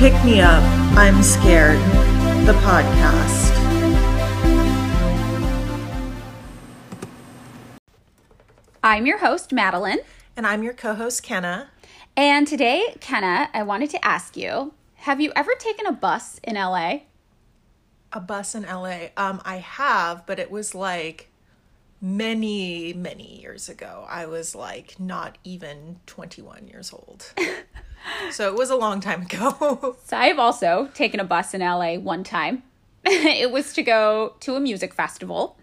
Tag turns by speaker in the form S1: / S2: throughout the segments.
S1: Pick Me Up, I'm Scared, the podcast.
S2: I'm your host, Madeline.
S1: And I'm your co host, Kenna.
S2: And today, Kenna, I wanted to ask you have you ever taken a bus in LA?
S1: A bus in LA. Um, I have, but it was like many, many years ago. I was like not even 21 years old. so it was a long time ago.
S2: so I've also taken a bus in LA one time. it was to go to a music festival.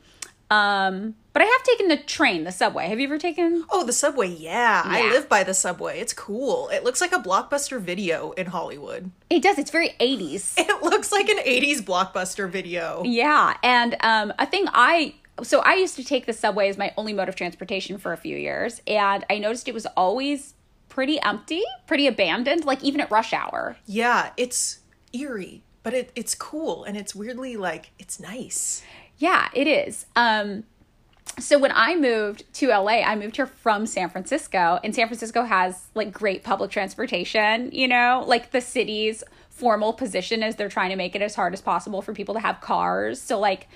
S2: Um, but I have taken the train, the subway. Have you ever taken?
S1: Oh, the subway. Yeah. I live by the subway. It's cool. It looks like a blockbuster video in Hollywood.
S2: It does. It's very 80s.
S1: It looks like an 80s blockbuster video.
S2: Yeah, and um, a thing I so I used to take the subway as my only mode of transportation for a few years, and I noticed it was always pretty empty, pretty abandoned, like even at rush hour.
S1: Yeah, it's eerie, but it, it's cool and it's weirdly like it's nice.
S2: Yeah, it is. Um, so when I moved to LA, I moved here from San Francisco, and San Francisco has like great public transportation. You know, like the city's formal position is they're trying to make it as hard as possible for people to have cars. So like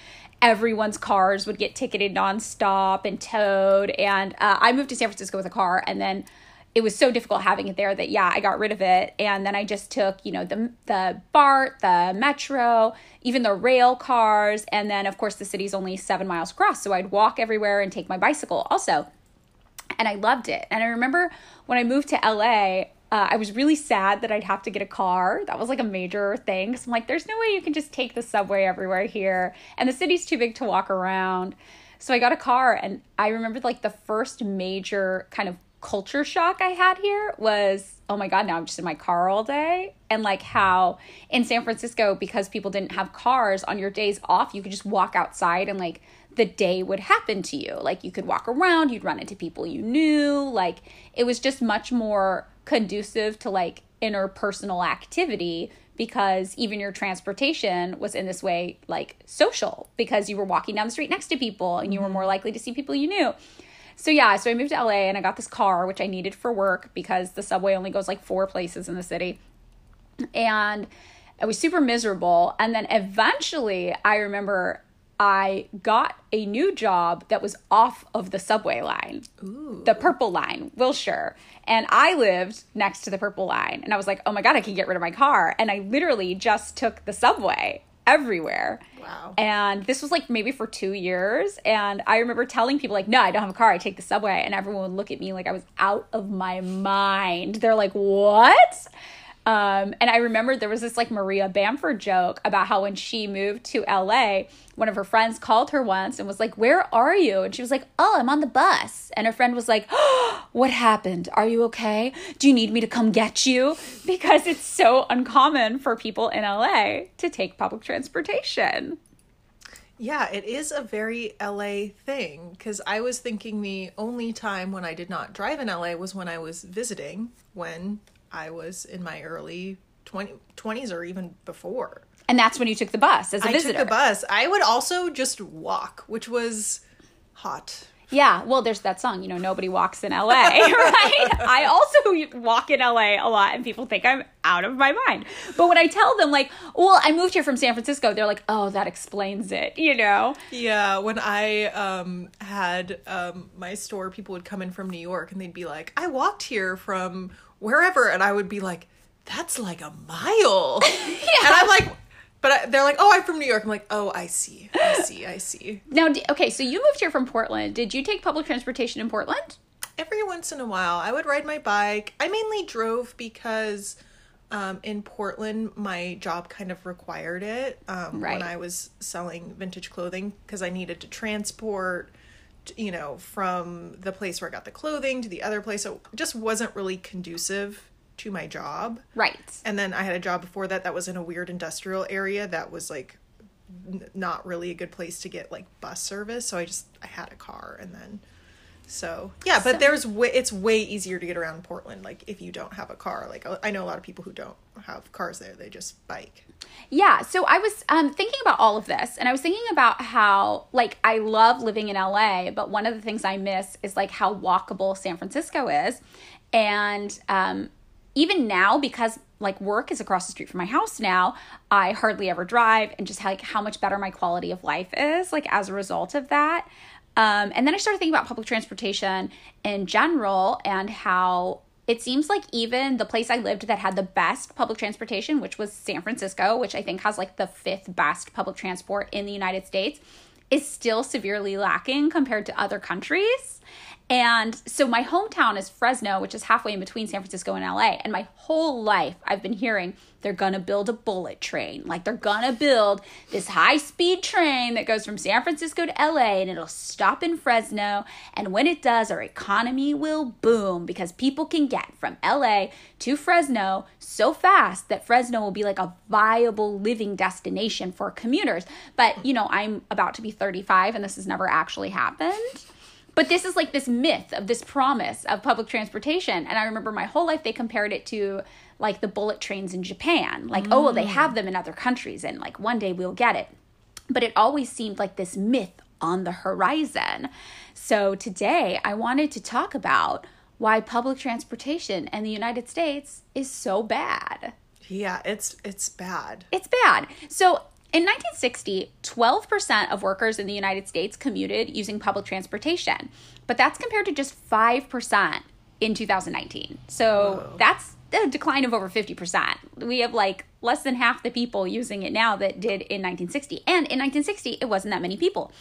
S2: everyone's cars would get ticketed nonstop and towed. And uh, I moved to San Francisco with a car, and then it was so difficult having it there that yeah, I got rid of it, and then I just took you know the the BART, the Metro, even the rail cars, and then of course the city's only seven miles across, so I'd walk everywhere and take my bicycle also, and I loved it. And I remember when I moved to LA. Uh, I was really sad that I'd have to get a car. That was like a major thing. So I'm like, there's no way you can just take the subway everywhere here. And the city's too big to walk around. So I got a car, and I remember like the first major kind of culture shock I had here was oh my god, now I'm just in my car all day. And like how in San Francisco, because people didn't have cars on your days off, you could just walk outside and like the day would happen to you. Like you could walk around, you'd run into people you knew. Like it was just much more conducive to like interpersonal activity because even your transportation was in this way like social because you were walking down the street next to people and you were mm-hmm. more likely to see people you knew. So yeah, so I moved to LA and I got this car which I needed for work because the subway only goes like four places in the city. And I was super miserable and then eventually I remember I got a new job that was off of the subway line. The purple line, Wilshire. And I lived next to the purple line. And I was like, oh my God, I can get rid of my car. And I literally just took the subway everywhere.
S1: Wow.
S2: And this was like maybe for two years. And I remember telling people, like, no, I don't have a car. I take the subway. And everyone would look at me like I was out of my mind. They're like, what? Um, and I remember there was this like Maria Bamford joke about how when she moved to LA, one of her friends called her once and was like, Where are you? And she was like, Oh, I'm on the bus. And her friend was like, oh, What happened? Are you okay? Do you need me to come get you? Because it's so uncommon for people in LA to take public transportation.
S1: Yeah, it is a very LA thing because I was thinking the only time when I did not drive in LA was when I was visiting when I was in my early 20, 20s or even before.
S2: And that's when you took the bus as a
S1: I
S2: visitor.
S1: took the bus. I would also just walk, which was hot.
S2: Yeah, well, there's that song, you know, nobody walks in LA, right? I also walk in LA a lot and people think I'm out of my mind. But when I tell them, like, well, I moved here from San Francisco, they're like, oh, that explains it, you know?
S1: Yeah, when I um, had um, my store, people would come in from New York and they'd be like, I walked here from wherever. And I would be like, that's like a mile. yeah. And I'm like, but I, they're like, oh, I'm from New York. I'm like, oh, I see. I see. I see.
S2: Now, okay, so you moved here from Portland. Did you take public transportation in Portland?
S1: Every once in a while, I would ride my bike. I mainly drove because um, in Portland, my job kind of required it um,
S2: Right.
S1: when I was selling vintage clothing because I needed to transport, you know, from the place where I got the clothing to the other place. So it just wasn't really conducive to my job.
S2: Right.
S1: And then I had a job before that that was in a weird industrial area that was like n- not really a good place to get like bus service. So I just I had a car and then so yeah, but
S2: So-
S1: there's way it's way easier to get around Portland like if you don't have a car. Like I know a lot of people who don't have cars there; they just bike.
S2: Yeah, so I was um, thinking about all of this, and I was thinking about how, like, I love living in LA, but one of the things I miss is like how walkable San Francisco is, and um, even now because like work is across the street from my house now i hardly ever drive and just like how much better my quality of life is like as a result of that um, and then i started thinking about public transportation in general and how it seems like even the place i lived that had the best public transportation which was san francisco which i think has like the fifth best public transport in the united states is still severely lacking compared to other countries and so my hometown is Fresno, which is halfway in between San Francisco and LA. And my whole life I've been hearing they're going to build a bullet train. Like they're going to build this high speed train that goes from San Francisco to LA and it'll stop in Fresno. And when it does, our economy will boom because people can get from LA to Fresno so fast that Fresno will be like a viable living destination for commuters. But, you know, I'm about to be 35 and this has never actually happened. But this is like this myth of this promise of public transportation. And I remember my whole life they compared it to like the bullet trains in Japan. Like, mm. oh, well, they have them in other countries and like one day we'll get it. But it always seemed like this myth on the horizon. So today I wanted to talk about why public transportation in the United States is so bad.
S1: Yeah, it's it's bad.
S2: It's bad. So in 1960, 12% of workers in the United States commuted using public transportation, but that's compared to just 5% in 2019. So Whoa. that's a decline of over 50%. We have like less than half the people using it now that did in 1960. And in 1960, it wasn't that many people.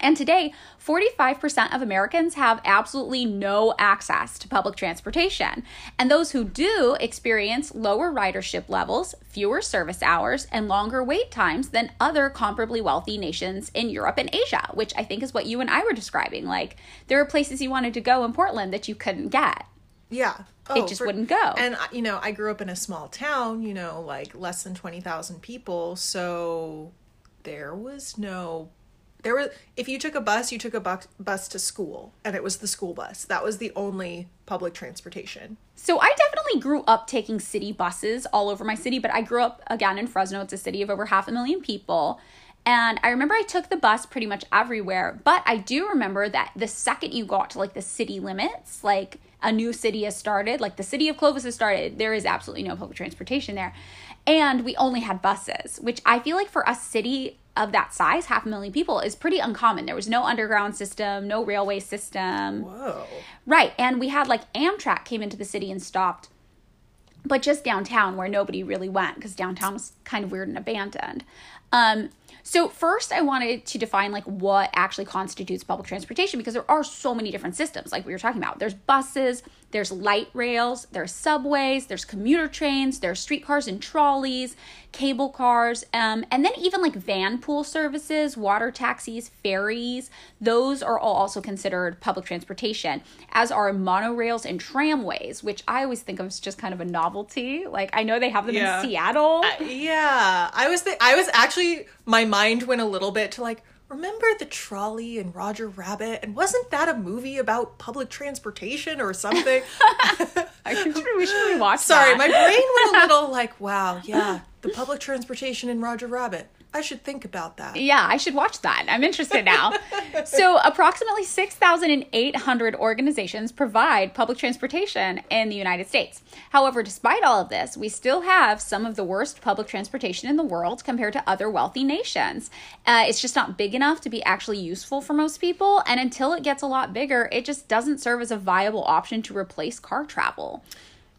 S2: And today, 45% of Americans have absolutely no access to public transportation. And those who do experience lower ridership levels, fewer service hours, and longer wait times than other comparably wealthy nations in Europe and Asia, which I think is what you and I were describing. Like, there are places you wanted to go in Portland that you couldn't get.
S1: Yeah.
S2: Oh, it just for, wouldn't go.
S1: And, uh, you know, I grew up in a small town, you know, like less than 20,000 people. So there was no there was if you took a bus, you took a bus bus to school, and it was the school bus. That was the only public transportation.
S2: So I definitely grew up taking city buses all over my city, but I grew up again in Fresno. It's a city of over half a million people. And I remember I took the bus pretty much everywhere, but I do remember that the second you got to like the city limits, like a new city has started, like the city of Clovis has started, there is absolutely no public transportation there. And we only had buses, which I feel like for a city of that size, half a million people, is pretty uncommon. There was no underground system, no railway system.
S1: Whoa.
S2: Right. And we had like Amtrak came into the city and stopped, but just downtown where nobody really went because downtown was kind of weird and abandoned. Um, so first I wanted to define like what actually constitutes public transportation because there are so many different systems like we were talking about. There's buses, there's light rails, there's subways, there's commuter trains, there's streetcars and trolleys, cable cars, um, and then even like van pool services, water taxis, ferries. Those are all also considered public transportation, as are monorails and tramways, which I always think of as just kind of a novelty. Like I know they have them yeah. in Seattle.
S1: Uh, yeah, I was th- I was actually my mind went a little bit to like remember the trolley and Roger Rabbit? And wasn't that a movie about public transportation or something?
S2: I think we should rewatch
S1: Sorry,
S2: that.
S1: my brain went a little like, wow, yeah, the public transportation in Roger Rabbit. I should think about that.
S2: Yeah, I should watch that. I'm interested now. so, approximately 6,800 organizations provide public transportation in the United States. However, despite all of this, we still have some of the worst public transportation in the world compared to other wealthy nations. Uh, it's just not big enough to be actually useful for most people. And until it gets a lot bigger, it just doesn't serve as a viable option to replace car travel.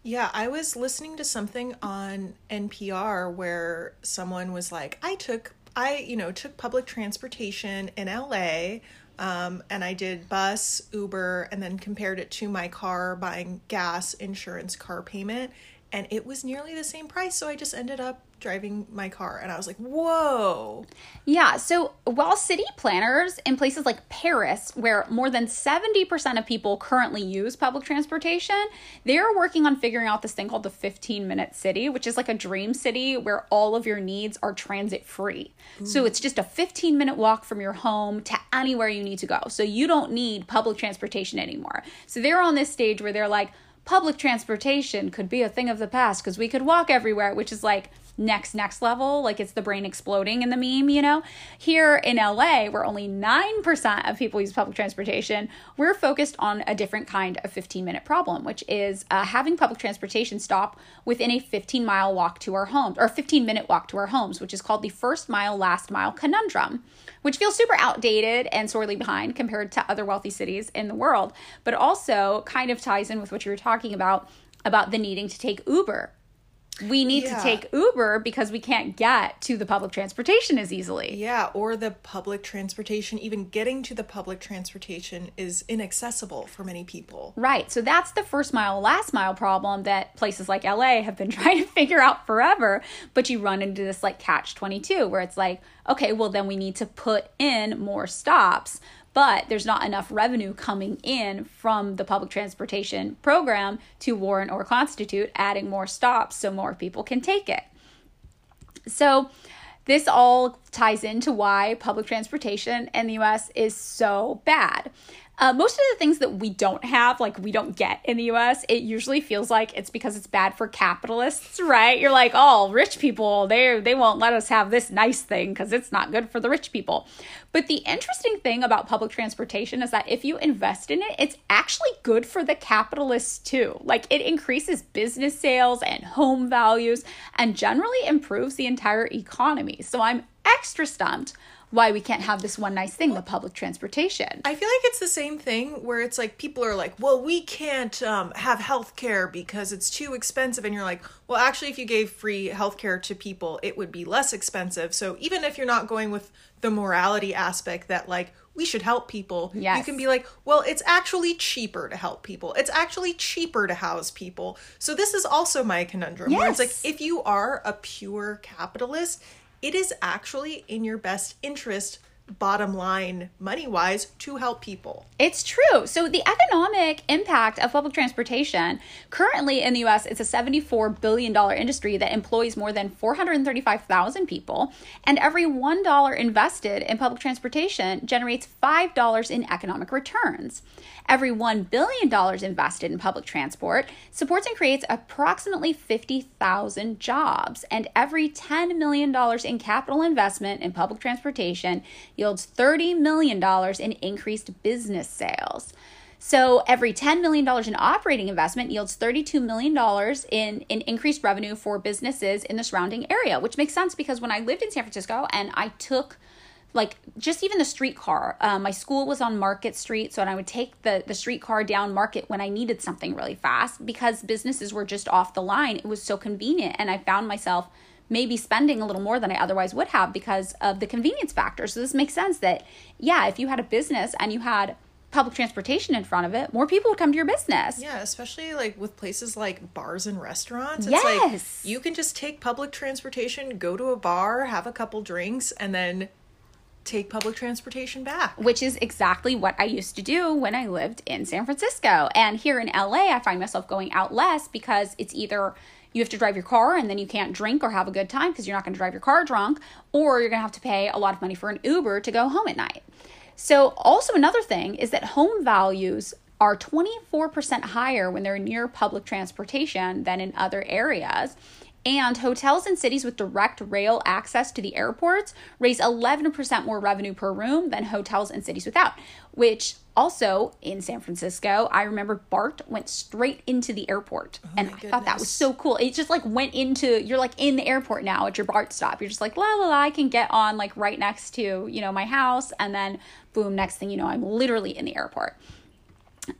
S1: Yeah, I was listening to something on NPR where someone was like, I took I, you know, took public transportation in LA. Um, and I did bus, Uber, and then compared it to my car buying gas, insurance, car payment. And it was nearly the same price. So I just ended up driving my car and I was like, whoa.
S2: Yeah. So while city planners in places like Paris, where more than 70% of people currently use public transportation, they're working on figuring out this thing called the 15 minute city, which is like a dream city where all of your needs are transit free. Mm. So it's just a 15 minute walk from your home to anywhere you need to go. So you don't need public transportation anymore. So they're on this stage where they're like, public transportation could be a thing of the past because we could walk everywhere, which is like, next next level. Like it's the brain exploding in the meme you know? Here in la where only 9% of people use public transportation we're focused on a different kind of 15 minute problem which is uh, having public transportation stop within a 15 mile walk to our homes or 15 minute walk to our homes which is called the first mile last mile conundrum which feels super outdated and sorely behind compared to other wealthy cities in the world but also kind of ties in with what you were talking about about the needing to take uber we need yeah. to take Uber because we can't get to the public transportation as easily.
S1: Yeah, or the public transportation, even getting to the public transportation is inaccessible for many people.
S2: Right. So that's the first mile, last mile problem that places like LA have been trying to figure out forever. But you run into this like catch 22 where it's like, okay, well, then we need to put in more stops but there's not enough revenue coming in from the public transportation program to warrant or constitute adding more stops so more people can take it. So, this all ties into why public transportation in the US is so bad. Uh, most of the things that we don't have, like we don't get in the US, it usually feels like it's because it's bad for capitalists, right? You're like, oh, rich people, they they won't let us have this nice thing because it's not good for the rich people. But the interesting thing about public transportation is that if you invest in it, it's actually good for the capitalists too. Like it increases business sales and home values and generally improves the entire economy. So I'm extra stumped why we can't have this one nice thing, the public transportation.
S1: I feel like it's the same thing where it's like people are like, well, we can't um, have health care because it's too expensive. And you're like, well, actually, if you gave free health care to people, it would be less expensive. So even if you're not going with the morality aspect that, like, we should help people, yes. you can be like, well, it's actually cheaper to help people. It's actually cheaper to house people. So this is also my conundrum yes. where it's like, if you are a pure capitalist, it is actually in your best interest bottom line money wise to help people.
S2: It's true. So the economic impact of public transportation currently in the US it's a 74 billion dollar industry that employs more than 435,000 people and every $1 invested in public transportation generates $5 in economic returns. Every $1 billion invested in public transport supports and creates approximately 50,000 jobs. And every $10 million in capital investment in public transportation yields $30 million in increased business sales. So every $10 million in operating investment yields $32 million in, in increased revenue for businesses in the surrounding area, which makes sense because when I lived in San Francisco and I took like just even the streetcar. Um, my school was on Market Street, so and I would take the the streetcar down Market when I needed something really fast because businesses were just off the line. It was so convenient, and I found myself maybe spending a little more than I otherwise would have because of the convenience factor. So this makes sense that yeah, if you had a business and you had public transportation in front of it, more people would come to your business.
S1: Yeah, especially like with places like bars and restaurants. It's yes. like you can just take public transportation, go to a bar, have a couple drinks, and then take public transportation back.
S2: Which is exactly what I used to do when I lived in San Francisco. And here in LA, I find myself going out less because it's either you have to drive your car and then you can't drink or have a good time because you're not going to drive your car drunk, or you're going to have to pay a lot of money for an Uber to go home at night. So, also another thing is that home values are 24% higher when they're near public transportation than in other areas. And hotels in cities with direct rail access to the airports raise 11% more revenue per room than hotels in cities without, which also in San Francisco, I remember BART went straight into the airport. Oh and I goodness. thought that was so cool. It just like went into, you're like in the airport now at your BART stop. You're just like, la la la, I can get on like right next to, you know, my house. And then boom, next thing you know, I'm literally in the airport.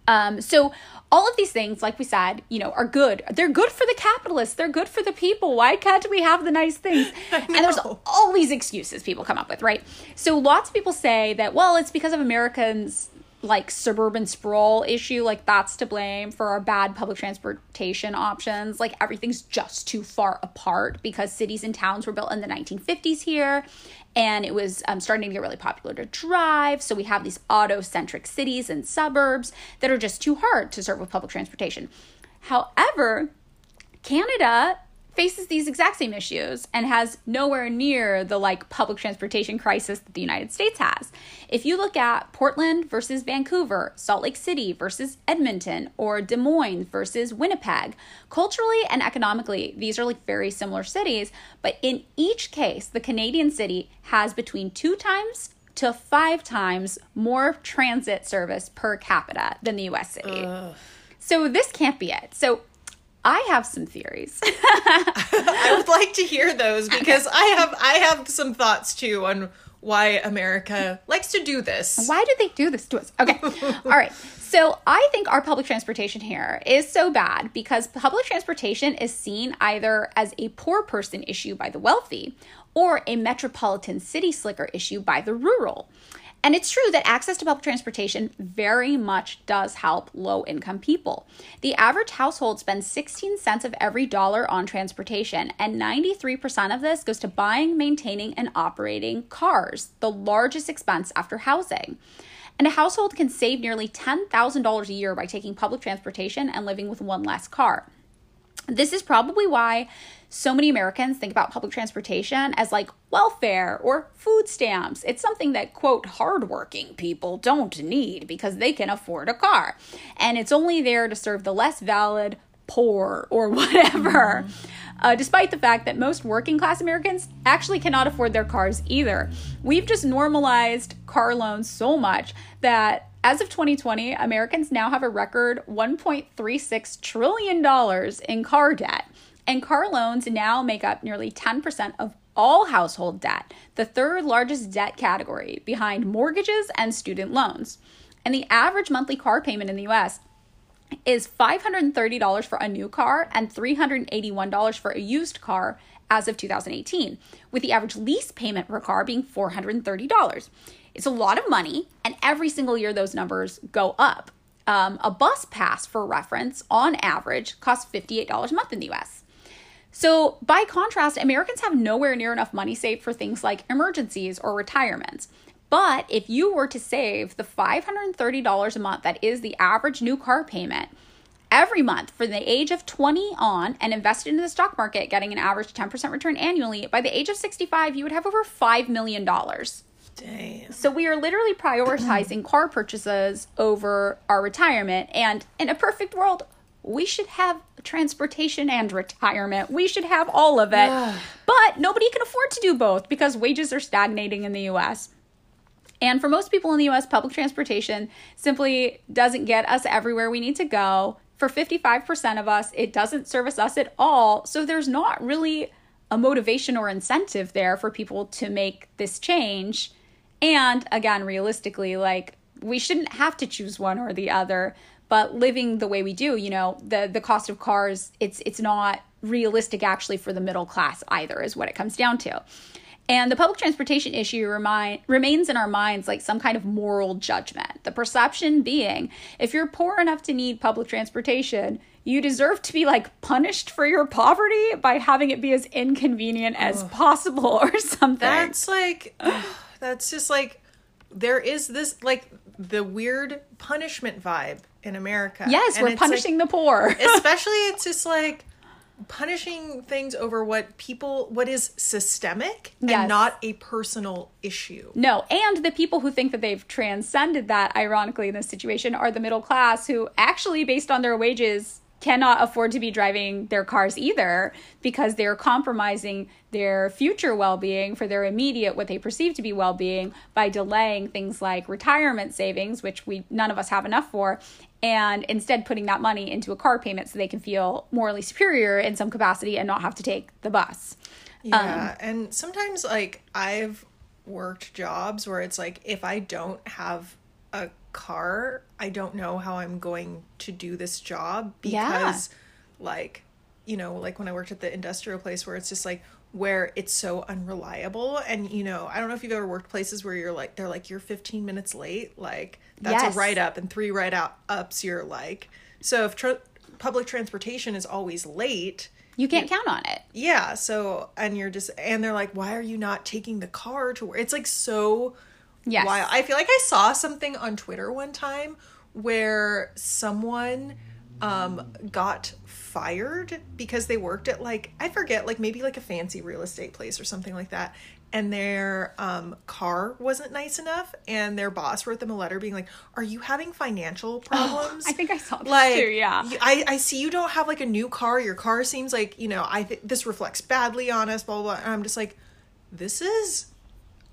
S2: Um, so all of these things, like we said, you know, are good. They're good for the capitalists. They're good for the people. Why can't we have the nice things? And there's all these excuses people come up with, right? So lots of people say that, well, it's because of Americans like suburban sprawl issue like that's to blame for our bad public transportation options. Like everything's just too far apart because cities and towns were built in the 1950s here and it was um, starting to get really popular to drive. So we have these auto-centric cities and suburbs that are just too hard to serve with public transportation. However canada faces these exact same issues and has nowhere near the like public transportation crisis that the United States has. If you look at Portland versus Vancouver, Salt Lake City versus Edmonton, or Des Moines versus Winnipeg, culturally and economically, these are like very similar cities, but in each case, the Canadian city has between two times to five times more transit service per capita than the US city. Ugh. So this can't be it. So I have some theories.
S1: I would like to hear those because I have I have some thoughts too on why America likes to do this.
S2: Why do they do this to us? Okay. All right. So I think our public transportation here is so bad because public transportation is seen either as a poor person issue by the wealthy or a metropolitan city slicker issue by the rural. And it's true that access to public transportation very much does help low income people. The average household spends 16 cents of every dollar on transportation, and 93% of this goes to buying, maintaining, and operating cars, the largest expense after housing. And a household can save nearly $10,000 a year by taking public transportation and living with one less car. This is probably why so many Americans think about public transportation as like welfare or food stamps. It's something that, quote, hardworking people don't need because they can afford a car. And it's only there to serve the less valid, poor, or whatever. Mm-hmm. Uh, despite the fact that most working class Americans actually cannot afford their cars either. We've just normalized car loans so much that as of 2020, Americans now have a record $1.36 trillion in car debt. And car loans now make up nearly 10% of all household debt, the third largest debt category behind mortgages and student loans. And the average monthly car payment in the US is $530 for a new car and $381 for a used car as of 2018, with the average lease payment per car being $430. It's a lot of money, and every single year those numbers go up. Um, a bus pass, for reference, on average costs $58 a month in the US. So, by contrast, Americans have nowhere near enough money saved for things like emergencies or retirements. But if you were to save the $530 a month that is the average new car payment every month for the age of 20 on and invested into the stock market, getting an average 10% return annually, by the age of 65, you would have over $5 million.
S1: Damn.
S2: So we are literally prioritizing car purchases over our retirement. And in a perfect world, we should have transportation and retirement. We should have all of it. but nobody can afford to do both because wages are stagnating in the US. And for most people in the US, public transportation simply doesn't get us everywhere we need to go. For 55% of us, it doesn't service us at all. So there's not really a motivation or incentive there for people to make this change. And again, realistically, like we shouldn't have to choose one or the other but living the way we do you know the the cost of cars it's it's not realistic actually for the middle class either is what it comes down to and the public transportation issue remind, remains in our minds like some kind of moral judgment. The perception being if you're poor enough to need public transportation, you deserve to be like punished for your poverty by having it be as inconvenient as possible or something.
S1: That's like, that's just like, there is this like the weird punishment vibe in America.
S2: Yes, and we're punishing
S1: like,
S2: the poor.
S1: especially it's just like punishing things over what people what is systemic yes. and not a personal issue.
S2: No, and the people who think that they've transcended that ironically in this situation are the middle class who actually based on their wages cannot afford to be driving their cars either because they're compromising their future well-being for their immediate what they perceive to be well-being by delaying things like retirement savings which we none of us have enough for and instead putting that money into a car payment so they can feel morally superior in some capacity and not have to take the bus.
S1: Yeah, um, and sometimes like I've worked jobs where it's like if I don't have a car, I don't know how I'm going to do this job because yeah. like you know, like when I worked at the industrial place where it's just like where it's so unreliable and you know, I don't know if you've ever worked places where you're like they're like you're 15 minutes late, like that's yes. a write up and three write out ups you're like. So if tr- public transportation is always late,
S2: you can't count on it.
S1: Yeah, so and you're just and they're like why are you not taking the car to where it's like so Yes. While I feel like I saw something on Twitter one time where someone um, got fired because they worked at like I forget like maybe like a fancy real estate place or something like that and their um, car wasn't nice enough and their boss wrote them a letter being like are you having financial problems
S2: I think I saw this
S1: like
S2: too, yeah.
S1: I see you don't have like a new car your car seems like you know i th- this reflects badly on us blah blah blah and i'm just like this is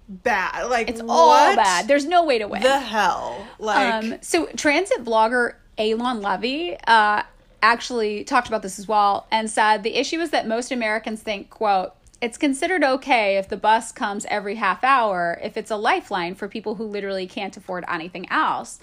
S1: bad like
S2: It's all bad. There's no way to win.
S1: the hell like
S2: Um, so transit blogger Alon Levy uh, actually talked about this as well and said the issue is that most Americans think, quote, it's considered okay if the bus comes every half hour if it's a lifeline for people who literally can't afford anything else.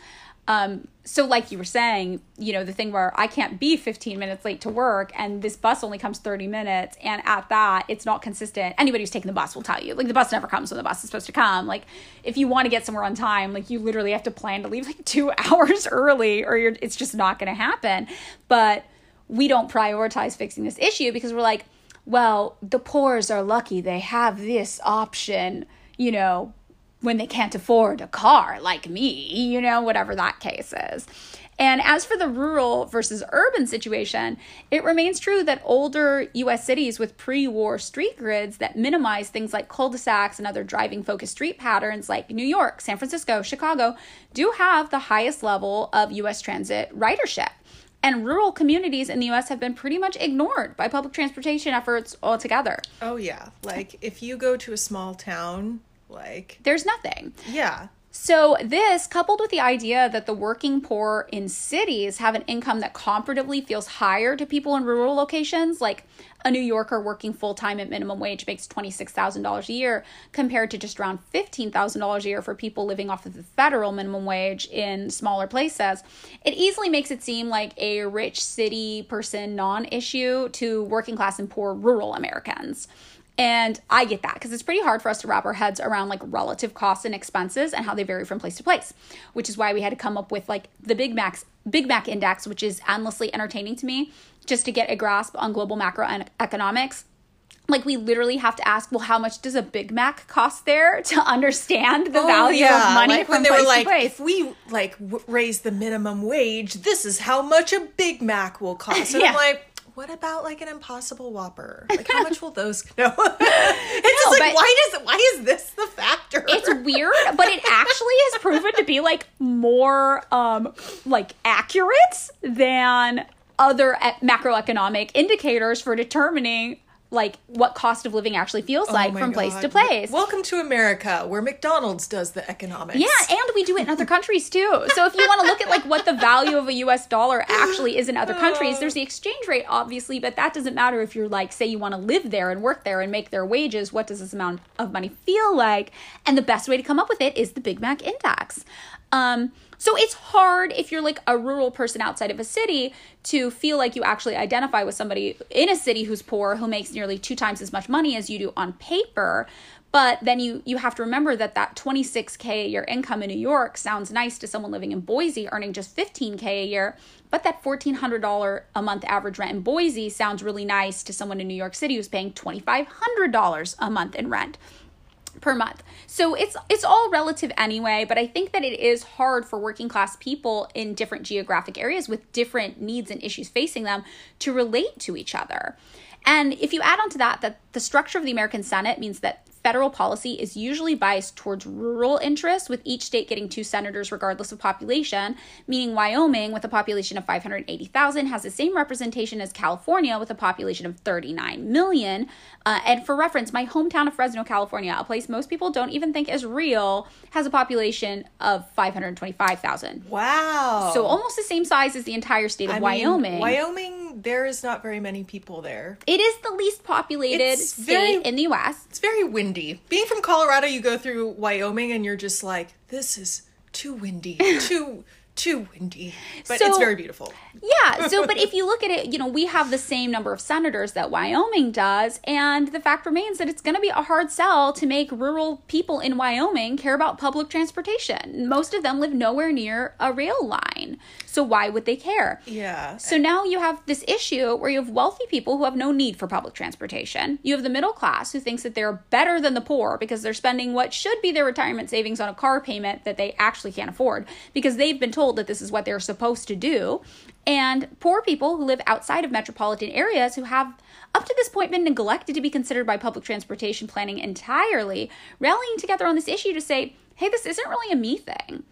S2: Um, so like you were saying, you know, the thing where I can't be 15 minutes late to work and this bus only comes 30 minutes and at that it's not consistent. Anybody who's taking the bus will tell you. Like the bus never comes when the bus is supposed to come. Like if you want to get somewhere on time, like you literally have to plan to leave like 2 hours early or it's just not going to happen. But we don't prioritize fixing this issue because we're like, well, the poors are lucky they have this option, you know, when they can't afford a car like me, you know, whatever that case is. And as for the rural versus urban situation, it remains true that older US cities with pre war street grids that minimize things like cul de sacs and other driving focused street patterns like New York, San Francisco, Chicago do have the highest level of US transit ridership. And rural communities in the US have been pretty much ignored by public transportation efforts altogether.
S1: oh yeah like if you go to a small town like
S2: There's nothing.
S1: yeah
S2: So, this coupled with the idea that the working poor in cities have an income that comparatively feels higher to people in rural locations, like a New Yorker working full time at minimum wage makes $26,000 a year, compared to just around $15,000 a year for people living off of the federal minimum wage in smaller places, it easily makes it seem like a rich city person non issue to working class and poor rural Americans. And I get that because it's pretty hard for us to wrap our heads around like relative costs and expenses and how they vary from place to place, which is why we had to come up with like the Big Mac's Big Mac index, which is endlessly entertaining to me, just to get a grasp on global macroeconomics. Like we literally have to ask, well, how much does a Big Mac cost there to understand the oh, value of money
S1: Oh, like
S2: from
S1: when they
S2: place
S1: were like
S2: to place?
S1: if we like w- raise the minimum wage this is how much a big mac will cost and
S2: Yeah.
S1: i'm like what about like an impossible whopper? Like how much will those no it's just like why does why is this the factor?
S2: It's weird, but it actually has proven to be like more um like accurate than other e- macroeconomic indicators for determining like what cost of living actually feels
S1: Oh
S2: like from place to place.
S1: welcome to america where mcdonald's does the economics
S2: yeah, and we do it in other countries too. So if you want to look at like what the value of a US dollar actually is in other countries, there's the exchange rate obviously, but that doesn't matter if you're like say you want to live there and work there and make their wages, what does this amount of money feel like? And the best way to come up with it is the Big Mac index. Um so it's hard if you're like a rural person outside of a city to feel like you actually identify with somebody in a city who's poor who makes nearly two times as much money as you do on paper. But then you you have to remember that that 26k a year income in New York sounds nice to someone living in Boise earning just 15k a year, but that $1400 a month average rent in Boise sounds really nice to someone in New York City who's paying $2500 a month in rent per month. So it's it's all relative anyway, but I think that it is hard for working class people in different geographic areas with different needs and issues facing them to relate to each other. And if you add on to that that the structure of the American Senate means that federal policy is usually biased towards rural interests, with each state getting two senators regardless of population, meaning Wyoming, with a population of 580,000, has the same representation as California, with a population of 39 million. Uh, and for reference, my hometown of Fresno, California, a place most people don't even think is real, has a population of 525,000.
S1: wow
S2: So almost the same size as the entire state of
S1: I mean,
S2: Wyoming.
S1: wyoming there is not very many people there
S2: it is the least populated
S1: It's
S2: state
S1: very-
S2: in the U.S.
S1: It's very windy. Being from Colorado, you go through Wyoming and you're just like, this is too windy, too too windy. But it's very beautiful.
S2: Yeah. So, but if you look at it, you know, we have the same number of senators that Wyoming does. And the fact remains that it's going to be a hard sell to make rural people in Wyoming care about public transportation. Most of them live nowhere near a rail line. So why would they care?
S1: Yeah.
S2: So now you have this issue where you have wealthy people who have no need for public transportation. You have the middle class who thinks that they're better than the poor because they're spending what should be their retirement savings on a car payment that they actually can't afford because they've been told that this is what they're supposed to do. And poor people who live outside of metropolitan areas who have up to this point been neglected to be considered by public transportation planning entirely, rallying together on this issue to say, hey, this isn't really a me thing.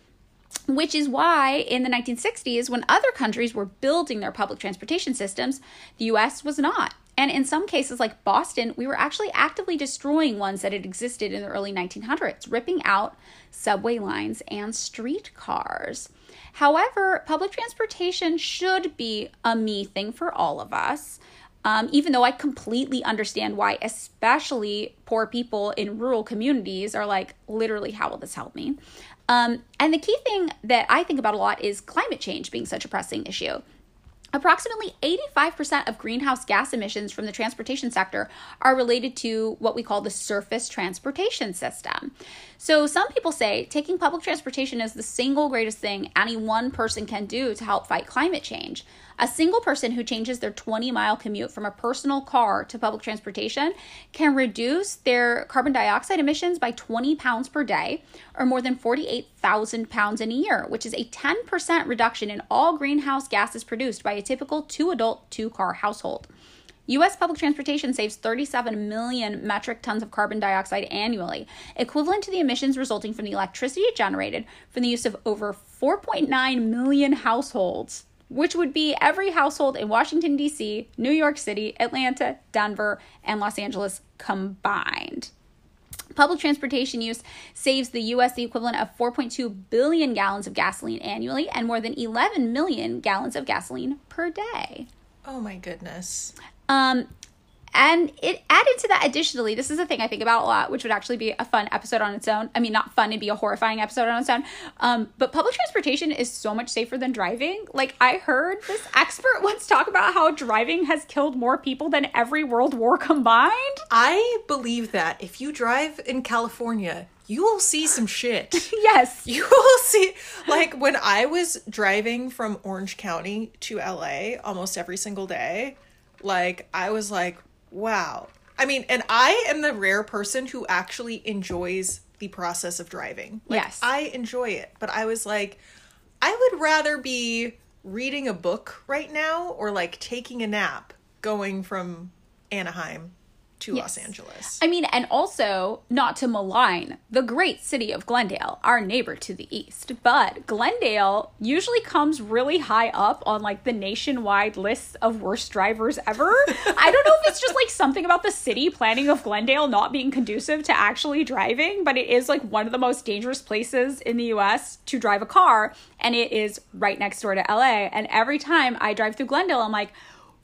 S2: Which is why in the 1960s, when other countries were building their public transportation systems, the US was not. And in some cases, like Boston, we were actually actively destroying ones that had existed in the early 1900s, ripping out subway lines and streetcars. However, public transportation should be a me thing for all of us. Um, even though I completely understand why, especially poor people in rural communities are like, literally, how will this help me? Um, and the key thing that I think about a lot is climate change being such a pressing issue. Approximately 85% of greenhouse gas emissions from the transportation sector are related to what we call the surface transportation system. So, some people say taking public transportation is the single greatest thing any one person can do to help fight climate change. A single person who changes their 20 mile commute from a personal car to public transportation can reduce their carbon dioxide emissions by 20 pounds per day, or more than 48,000 pounds in a year, which is a 10% reduction in all greenhouse gases produced by a typical two adult, two car household. U.S. public transportation saves 37 million metric tons of carbon dioxide annually, equivalent to the emissions resulting from the electricity generated from the use of over 4.9 million households which would be every household in Washington, D.C., New York City, Atlanta, Denver, and Los Angeles combined. Public transportation use saves the U.S. the equivalent of 4.2 billion gallons of gasoline annually and more than 11 million gallons of gasoline per day.
S1: Oh my goodness.
S2: Um, and it added to that additionally, this is a thing I think about a lot, which would actually be a fun episode on its own. I mean, not fun, it'd be a horrifying episode on its own. Um, but public transportation is so much safer than driving. Like, I heard this expert once talk about how driving has killed more people than every world war combined.
S1: I believe that if you drive in California, you will see some shit.
S2: yes.
S1: You will see, like, when I was driving from Orange County to LA almost every single day, like, I was like, wow. I mean, and I am the rare person who actually enjoys the process of driving. Like,
S2: Yes.
S1: I enjoy it. But I was like, I would rather be reading a book right now or like taking a nap going from Anaheim to Los Angeles.
S2: I mean, and also not to malign the great city of Glendale, our neighbor to the east, but Glendale usually comes really high up on like the nationwide lists of worst drivers ever. I don't know if it's just like something about the city planning of Glendale not being conducive to actually driving, but it is like one of the most dangerous places in the US to drive a car, and it is right next door to LA. And every time I drive through Glendale, I'm like,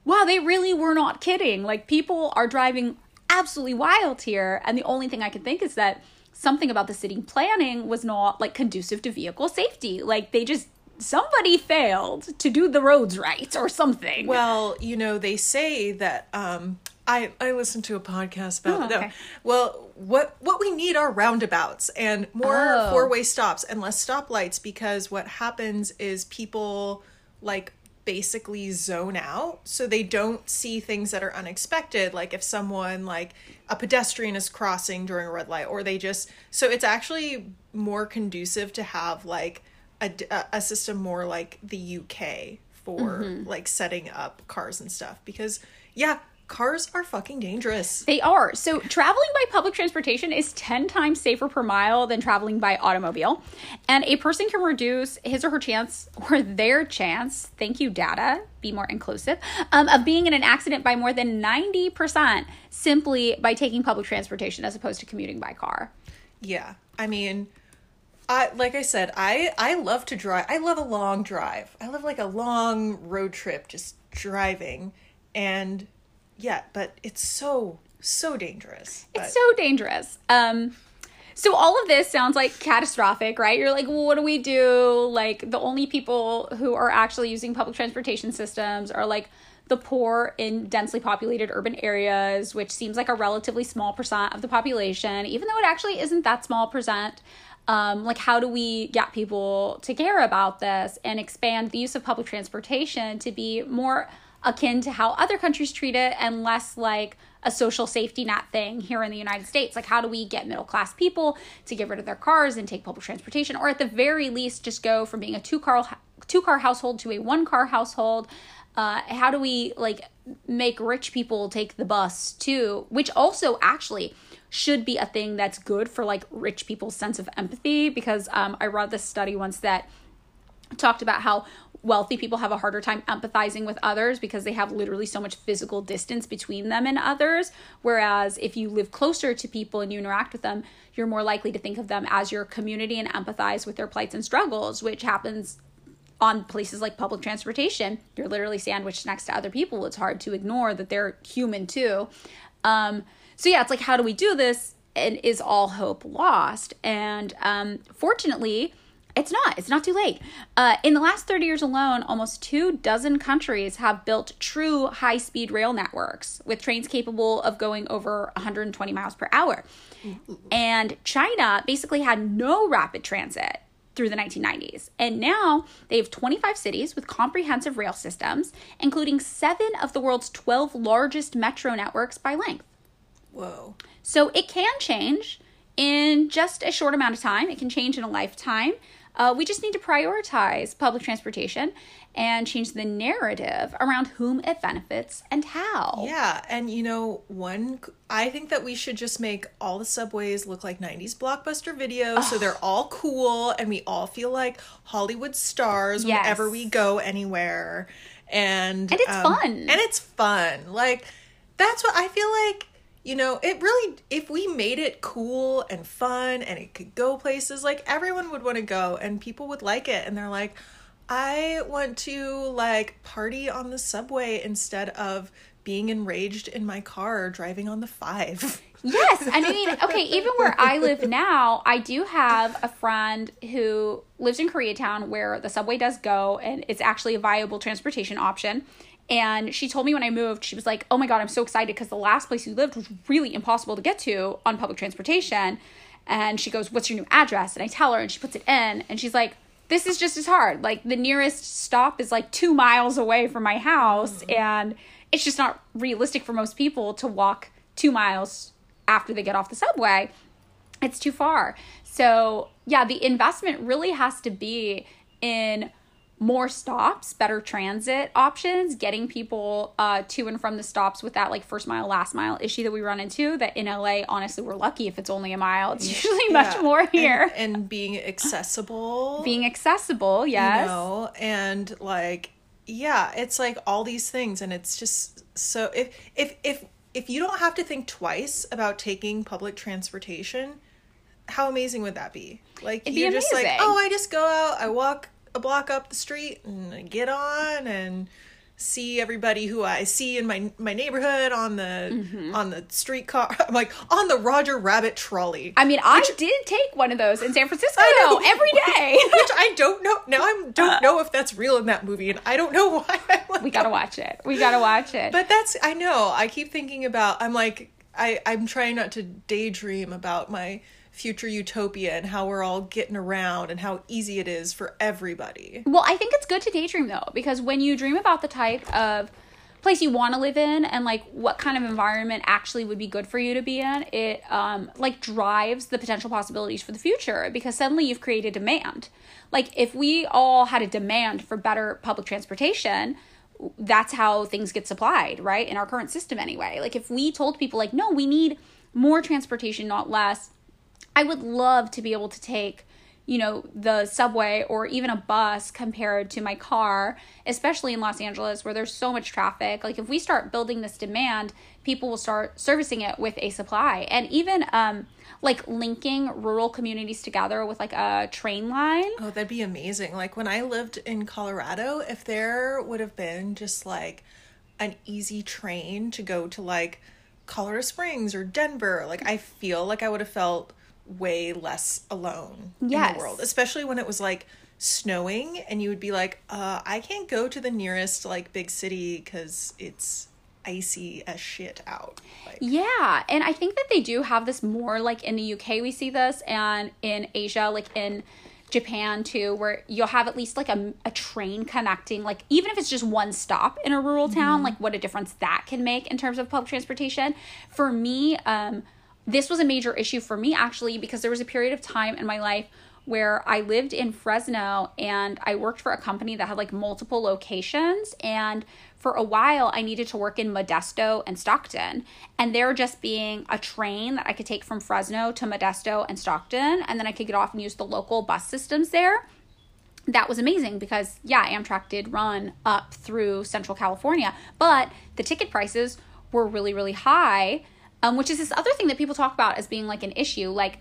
S2: wow, they really were not kidding. Like people are driving absolutely wild here. And the only thing I can think is that something about the city planning was not like conducive to vehicle safety. Like they just somebody failed to do the roads right or something.
S1: Well, you know, they say that um I I listened to a podcast about
S2: Oh,
S1: no. Well, what what we need are roundabouts and more
S2: Oh.
S1: four-way stops and less stoplights because what happens is people like basically zone out so they don't see things that are unexpected like if someone like a pedestrian is crossing during a red light or they just so it's actually more conducive to have like a, a system more like the UK for
S2: Mm-hmm.
S1: like setting up cars and stuff because yeah cars are fucking dangerous
S2: They are. So traveling by public transportation is 10 times safer per mile than traveling by automobile. And a person can reduce his or her chance or their chance, thank you data, be more inclusive, um, of being in an accident by more than 90% simply by taking public transportation as opposed to commuting by car.
S1: Yeah. I mean, I like I said, I I love to drive. I love a long drive. I love like a long road trip just driving and yeah, but it's so so dangerous.
S2: It's so dangerous. Um, so all of this sounds like catastrophic, right? You're like, well, what do we do? Like the only people who are actually using public transportation systems are like the poor in densely populated urban areas, which seems like a relatively small percent of the population, even though it actually isn't that small percent. Um, like, how do we get people to care about this and expand the use of public transportation to be more akin to how other countries treat it and less like a social safety net thing here in the United States. Like, how do we get middle class people to get rid of their cars and take public transportation, or at the very least, just go from being a two car two car household to a one car household? Uh, how do we like make rich people take the bus too? Which also actually should be a thing that's good for like rich people's sense of empathy because um, I read this study once that talked about how wealthy people have a harder time empathizing with others because they have literally so much physical distance between them and others. Whereas if you live closer to people and you interact with them, you're more likely to think of them as your community and empathize with their plights and struggles, which happens on places like public transportation. You're literally sandwiched next to other people. It's hard to ignore that they're human too. Um, so, yeah, it's like, how do we do this? And is all hope lost? And um, fortunately, it's not. It's not too late. Uh, in the last 30 years alone, almost two dozen countries have built true high speed rail networks with trains capable of going over 120 miles per hour. And China basically had no rapid transit through the 1990s. And now they have 25 cities with comprehensive rail systems, including seven of the world's 12 largest metro networks by length.
S1: Whoa.
S2: So it can change in just a short amount of time, it can change in a lifetime. Uh, we just need to prioritize public transportation and change the narrative around whom it benefits and how.
S1: Yeah, and you know, one I think that we should just make all the subways look like 90s blockbuster videos so they're all cool and we all feel like Hollywood stars
S2: Yes.
S1: whenever we go anywhere. And
S2: And it's
S1: um,
S2: fun.
S1: And it's fun. Like that's what I feel like you know, it really, if we made it cool and fun and it could go places, like everyone would want to go and people would like it. And they're like, I want to like party on the subway instead of being enraged in my car driving on the five.
S2: Yes, I mean, okay, even where I live now, I do have a friend who lives in Koreatown where the subway does go and it's actually a viable transportation option. And she told me when I moved, she was like, "Oh my god, I'm so excited because the last place you lived was really impossible to get to on public transportation." And she goes, "What's your new address?" And I tell her, and she puts it in, and she's like, "This is just as hard. Like the nearest stop is like two miles away from my house, mm-hmm. and it's just not realistic for most people to walk two miles after they get off the subway. It's too far. So, yeah, the investment really has to be in more stops, better transit options, getting people uh, to and from the stops with that like first mile, last mile issue that we run into. That in LA, honestly, we're lucky if it's only a mile. It's usually much more here.
S1: And, and being accessible.
S2: Being accessible, yes.
S1: you know and like yeah it's like all these things and it's just so if if if if you don't have to think twice about taking public transportation how amazing would that be like
S2: It'd
S1: you're just like oh i just go out i walk a block up the street and get on and see everybody who i see in my my neighborhood on the
S2: Mm-hmm.
S1: on the streetcar i'm like on the roger rabbit trolley
S2: I mean, I did take one of those in San Francisco
S1: I know.
S2: every day.
S1: which I don't know. Now I don't know if that's real in that movie, and I don't know why. I like
S2: we gotta watch it. We gotta watch it.
S1: But that's I know. I keep thinking about. I'm like I I'm trying not to daydream about my future utopia and how we're all getting around and how easy it is for everybody.
S2: Well, I think it's good to daydream though, because when you dream about the type of place you want to live in and like what kind of environment actually would be good for you to be in, it um like drives the potential possibilities for the future because suddenly you've created demand. Like if we all had a demand for better public transportation, that's how things get supplied, right? In our current system anyway. Like if we told people like, "No, we need more transportation, not less." I would love to be able to take, you know, the subway or even a bus compared to my car, especially in Los Angeles where there's so much traffic. Like if we start building this demand, people will start servicing it with a supply. And even um like linking rural communities together with like a train line.
S1: Oh, that'd be amazing. Like when I lived in Colorado, if there would have been just like an easy train to go to like Colorado Springs or Denver, like I feel like I would have felt way less alone in the world, especially when it was like snowing and you would be like, uh, I can't go to the nearest like big city because it's icy as shit out. Like,
S2: Yeah, and I think that they do have this more like in the UK we see this and in Asia like in Japan too where you'll have at least like a, a train connecting like even if it's just one stop in a rural town like what a difference that can make in terms of public transportation. For me um this was a major issue for me actually because there was a period of time in my life where I lived in Fresno and I worked for a company that had like multiple locations. And for a while, I needed to work in Modesto and Stockton. And there just being a train that I could take from Fresno to Modesto and Stockton, and then I could get off and use the local bus systems there that was amazing because yeah amtrak did run up through central california but the ticket prices were really really high um, which is this other thing that people talk about as being like an issue like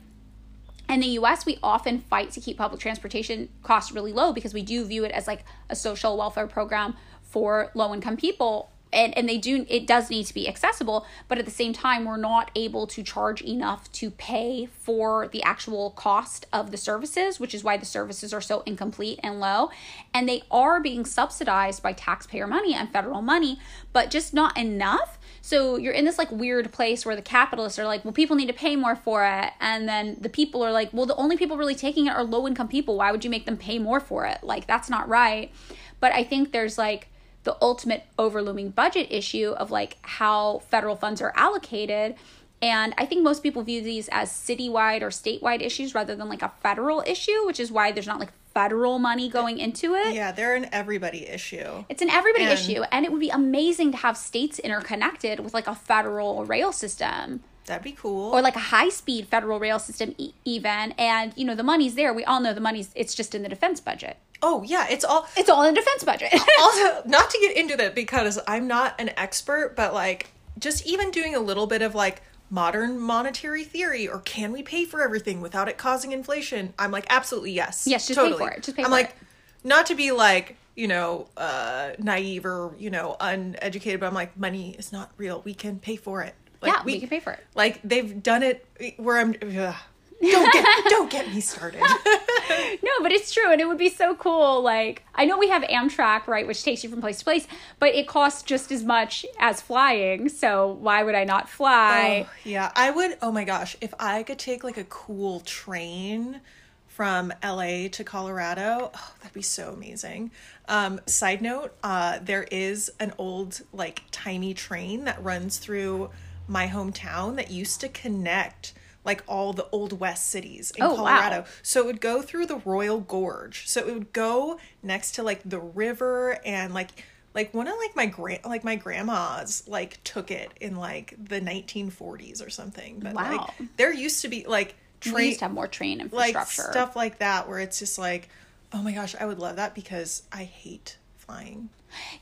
S2: in the US, we often fight to keep public transportation costs really low because we do view it as like a social welfare program for low income people. And, and they do it does need to be accessible but at the same time we're not able to charge enough to pay for the actual cost of the services which is why the services are so incomplete and low and they are being subsidized by taxpayer money and federal money but just not enough so you're in this like weird place where the capitalists are like, well, people need to pay more for it. And then the people are like, well, the only people really taking it are low income people. Why would you make them pay more for it? Like, that's not right. But I think there's like the ultimate overlooming budget issue of like how federal funds are allocated. And I think most people view these as citywide or statewide issues rather than like a federal issue, which is why there's not like federal money going into it.
S1: Yeah, they're an everybody issue.
S2: It's an everybody
S1: And-
S2: issue, and it would be amazing to have states interconnected with like a federal rail system
S1: That'd be cool.
S2: or like a high speed federal rail system, e- even. And you know, the money's there. We all know the money's. It's just in the defense budget.
S1: oh yeah, it's all
S2: It's all in the defense budget.
S1: also not to get into that because I'm not an expert, but like just even doing a little bit of like modern monetary theory or can we pay for everything without it causing inflation? I'm like absolutely yes.
S2: Yes, just pay for it. Just pay
S1: I'm like
S2: it.
S1: not to be like you know uh naive or you know uneducated but i'm like money is not real we can pay for it like,
S2: yeah, we, can pay for it.
S1: like they've done it where i'm ugh. Don't get don't get me started
S2: No, but it's true, and it would be so cool. Like I know we have Amtrak, right, which takes you from place to place, but it costs just as much as flying. So why would I not fly?
S1: Oh, yeah, I would. Oh my gosh, if I could take like a cool train from LA to Colorado, oh, that'd be so amazing. Um, side note, uh, there is an old, like, tiny train that runs through my hometown that used to connect like all the old west cities in
S2: Oh, wow.
S1: Colorado. So it would go through the Royal Gorge. So it would go next to like the river and like like one of like my grand like my grandmas like took it in like the 1940s or something. But
S2: Wow.
S1: like there used to be like
S2: we
S1: train
S2: used to have more train
S1: like
S2: infrastructure.
S1: stuff like that where it's just like oh my gosh, I would love that because I hate flying.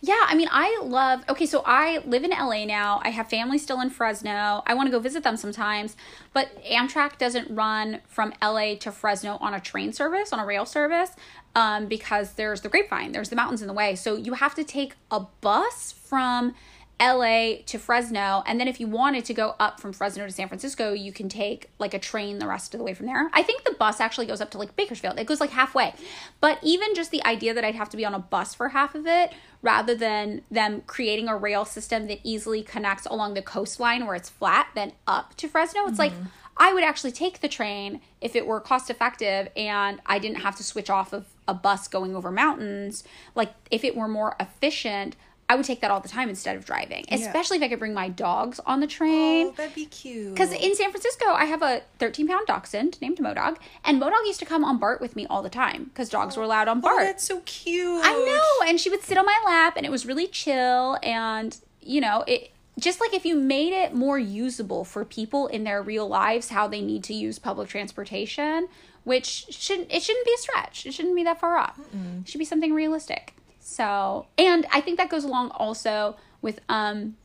S2: Yeah, I mean, I love. Okay, so I live in LA now. I have family still in Fresno. I want to go visit them sometimes, but Amtrak doesn't run from LA to Fresno on a train service, on a rail service, um, because there's the grapevine, there's the mountains in the way. So you have to take a bus from LA to Fresno, and then if you wanted to go up from Fresno to San Francisco, you can take like a train the rest of the way from there. I think the bus actually goes up to like Bakersfield. It goes like halfway. But even just the idea that I'd have to be on a bus for half of it rather than them creating a rail system that easily connects along the coastline where it's flat then up to Fresno, it's like mm-hmm. I would actually take the train if it were cost effective and I didn't have to switch off of a bus going over mountains. Like if it were more efficient, I would take that all the time instead of driving, especially if I could bring my dogs on the train.
S1: Oh, that'd be cute.
S2: Because in San Francisco, I have a 13 pound dachshund named Modog, and Modog used to come on BART with me all the time because dogs were allowed on
S1: oh,
S2: BART.
S1: that's so cute.
S2: I know, and she would sit on my lap, and it was really chill. And you know, it just like if you made it more usable for people in their real lives, how they need to use public transportation, which shouldn't it shouldn't be a stretch. It shouldn't be that far off. It should be something realistic. So, and I think that goes along also with um,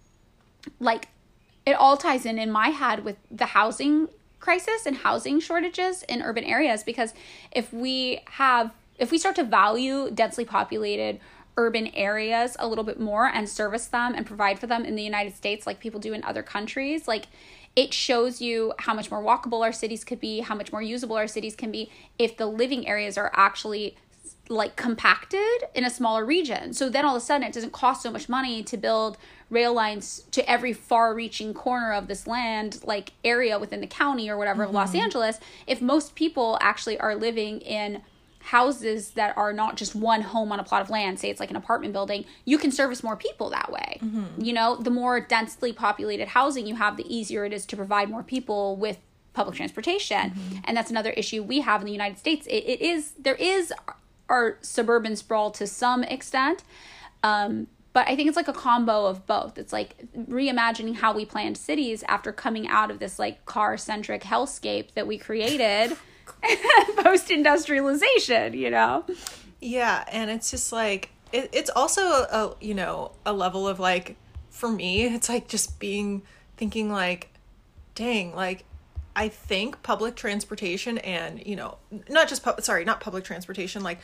S2: like it all ties in in my head with the housing crisis and housing shortages in urban areas because if we have if we start to value densely populated urban areas a little bit more and service them and provide for them in the United States like people do in other countries like it shows you how much more walkable our cities could be how much more usable our cities can be if the living areas are actually like compacted in a smaller region. So then all of a sudden it doesn't cost so much money to build rail lines to every far reaching corner of this land like area within the county or whatever of Los mm-hmm. Angeles if most people actually are living in houses that are not just one home on a plot of land say it's like an apartment building you can service more people that way. Mm-hmm. You know the more densely populated housing you have the easier it is to provide more people with public transportation. Mm-hmm. And that's another issue we have in the united states. It, it is there is our suburban sprawl to some extent um, but i think it's like a combo of both. It's like reimagining how we planned cities after coming out of this like car centric hellscape that we created post industrialization you know?
S1: Yeah, and it's just like it, it's also a you know a level of like for me it's like just being thinking like dang like I think public transportation and you know not just pub- sorry not public transportation like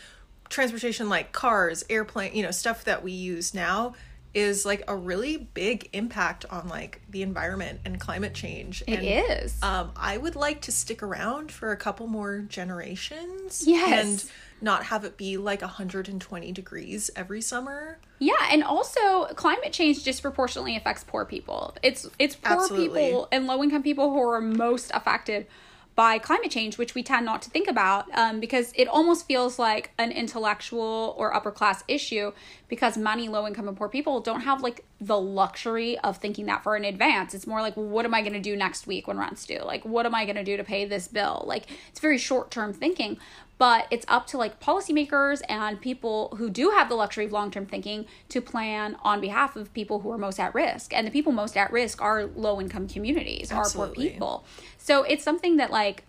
S1: transportation like cars airplane you know stuff that we use now is like a really big impact on like the environment and climate change
S2: It
S1: and,
S2: is.
S1: um I would like to stick around for a couple more generations
S2: Yes.
S1: and not have it be like 120 degrees every summer.
S2: Yeah, and also climate change disproportionately affects poor people. It's it's poor
S1: Absolutely.
S2: people and low income people who are most affected by climate change, which we tend not to think about um, because it almost feels like an intellectual or upper class issue because money, low income, and poor people don't have like the luxury of thinking that far in advance. It's more like, well, what am I going to do next week when rent's due? Like, what am I going to do to pay this bill? Like, it's very short term thinking but it's up to like policymakers and people who do have the luxury of long-term thinking to plan on behalf of people who are most at risk. And the people most at risk are low-income communities are poor people. So it's something that like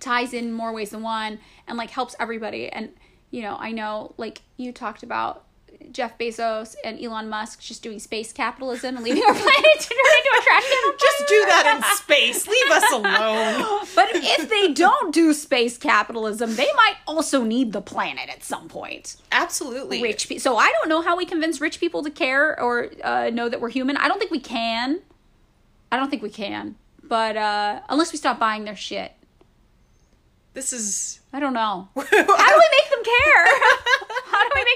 S2: ties in more ways than one and like helps everybody. And you know i know like you talked about jeff bezos and elon musk just doing space capitalism and leaving our planet to turn into a trash can
S1: Just do that in space. Leave us alone.
S2: But if they don't do space capitalism, they might also need the planet at some point.
S1: Absolutely.
S2: Rich people. So I don't know how we convince rich people to care or uh, know that we're human. I don't think we can. I don't think we can. But uh, unless we stop buying their shit,
S1: This is
S2: I don't know. How do we make them care?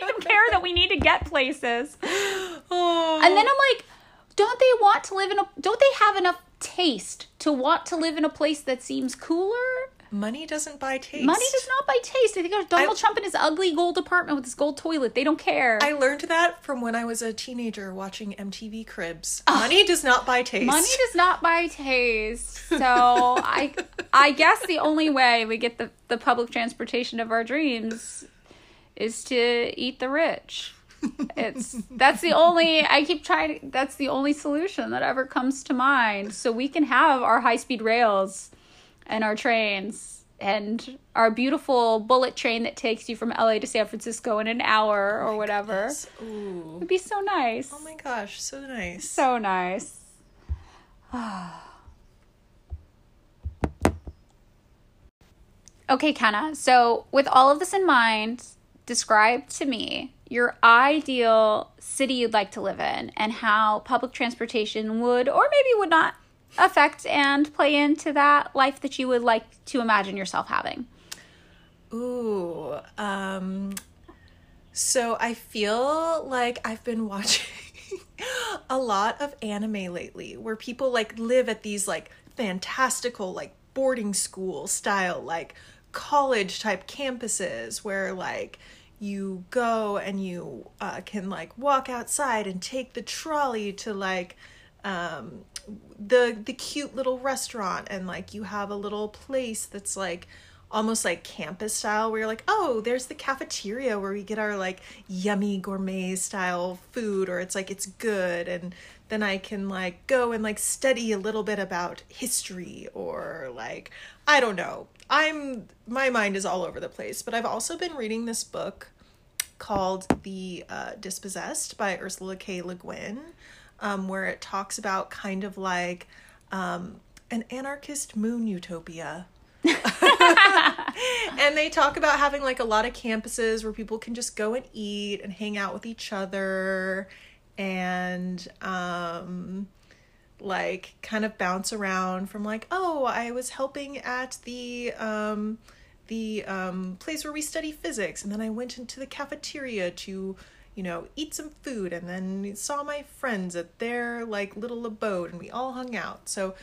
S2: How do we make them care that we need to get places?
S1: oh.
S2: And then I'm like, don't they want to live in a? Don't they have enough taste to want to live in a place that seems cooler?
S1: money doesn't buy taste.
S2: Money does not buy taste. I think Donald
S1: I-
S2: Trump in his ugly gold apartment with his gold toilet. They don't care.
S1: I learned that from when I was a teenager watching MTV Cribs. Ah. Money does not buy taste.
S2: Money does not buy taste. So I I guess the only way we get the, the public transportation of our dreams is to eat the rich. It's that's the only I keep trying that's the only solution that ever comes to mind. So we can have our high speed rails and our trains and our beautiful bullet train that takes you from LA to San Francisco in an hour or oh whatever.
S1: Ooh.
S2: It'd be so nice.
S1: Oh my gosh, so nice.
S2: So nice. okay, Kenna. So, with all of this in mind, describe to me your ideal city you'd like to live in and how public transportation would or maybe would not affect and play into that life that you would like to imagine yourself having.
S1: Ooh. Um so I feel like I've been watching a lot of anime lately where people like live at these like fantastical like boarding school style like college type campuses where like you go and you uh, can like walk outside and take the trolley to like um the the cute little restaurant and like you have a little place that's like almost like campus style where you're like oh there's the cafeteria where we get our like yummy gourmet style food or it's like it's good and then i can like go and like study a little bit about history or like i don't know i'm my mind is all over the place but i've also been reading this book called The uh, Dispossessed by Ursula K. Le Guin, um, where it talks about kind of like um, an anarchist moon utopia. and they talk about having like a lot of campuses where people can just go and eat and hang out with each other and um like kind of bounce around from like oh i was helping at the um the um place where we study physics and then i went into the cafeteria to you know, eat some food and then saw my friends at their like little abode and we all hung out. So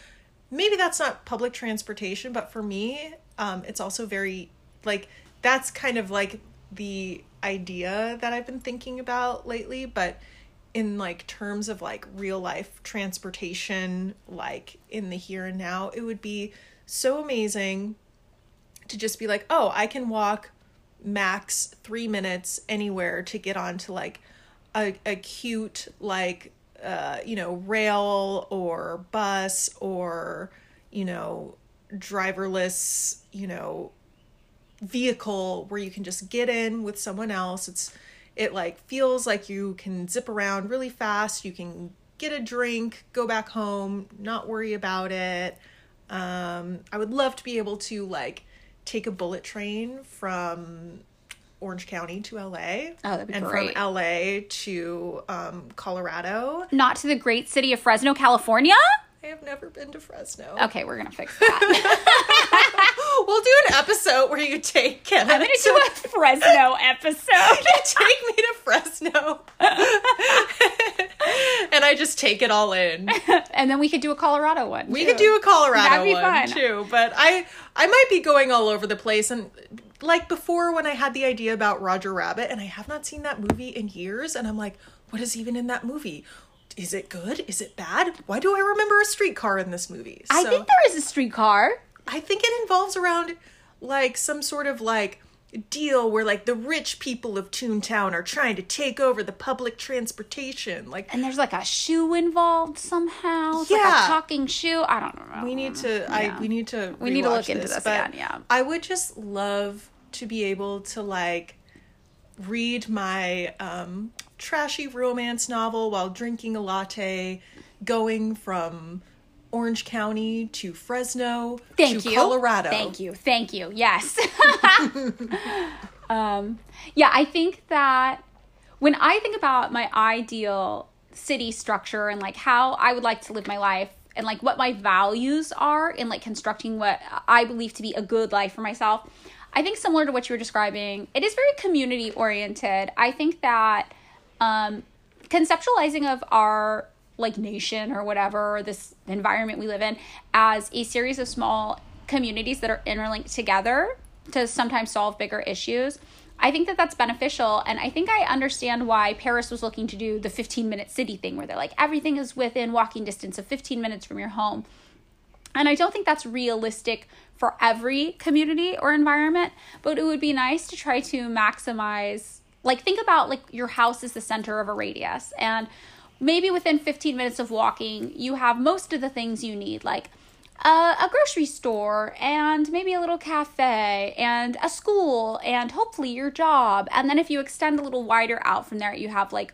S1: maybe that's not public transportation, but for me, um, it's also very like that's kind of like the idea that I've been thinking about lately, but in like terms of like real life transportation like in the here and now, it would be so amazing to just be like, "Oh, I can walk max 3 minutes anywhere to get onto like a a cute like uh, you know, rail or bus or, you know, driverless, you know, vehicle where you can just get in with someone else. It's it like feels like you can zip around really fast. You can get a drink, go back home, not worry about it. Um, I would love to be able to like take a bullet train from Orange County to LA.
S2: Oh, that'd be
S1: and
S2: great.
S1: from LA to um, Colorado.
S2: Not to the great city of Fresno, California?
S1: I have never been to Fresno.
S2: Okay, we're gonna fix that.
S1: We'll do an episode where you take Kenna
S2: I'm gonna
S1: to-
S2: do a Fresno episode.
S1: take me to Fresno. and I just take it all in.
S2: and then we could do a Colorado one.
S1: We
S2: too.
S1: could do a Colorado
S2: That'd be
S1: one
S2: fun.
S1: too, but I I might be going all over the place and like before when I had the idea about Roger Rabbit and I have not seen that movie in years and I'm like what is even in that movie? Is it good? Is it bad? Why do I remember a streetcar in this movie?
S2: I think there is a streetcar.
S1: I think it involves around like some sort of like deal where like the rich people of Toontown are trying to take over the public transportation. Like
S2: And there's like a shoe involved somehow. It's like
S1: Yeah.
S2: a talking shoe. I don't know.
S1: we need to I we need to
S2: We need to look
S1: rewatch
S2: into this again, yeah.
S1: I would just love to be able to like read my um trashy romance novel while drinking a latte going from Orange County to Fresno
S2: Thank
S1: to
S2: you.
S1: Colorado.
S2: Thank you. Thank you. Yes. um, yeah, I think that when I think about my ideal city structure and like how I would like to live my life and like what my values are in like constructing what I believe to be a good life for myself, I think similar to what you were describing, it is very community oriented. I think that um, conceptualizing of our like nation or whatever or this environment we live in as a series of small communities that are interlinked together to sometimes solve bigger issues i think that that's beneficial. And i think i understand why paris was looking to do the 15 minute city thing where they're like everything is within walking distance of 15 minutes from your home. And I don't think that's realistic for every community or environment, but it would be nice to try to maximize like think about like your house is the center of a radius. And maybe within 15 minutes of walking you have most of the things you need like a, grocery store and maybe a little cafe and a school and hopefully your job and then if you extend a little wider out from there you have like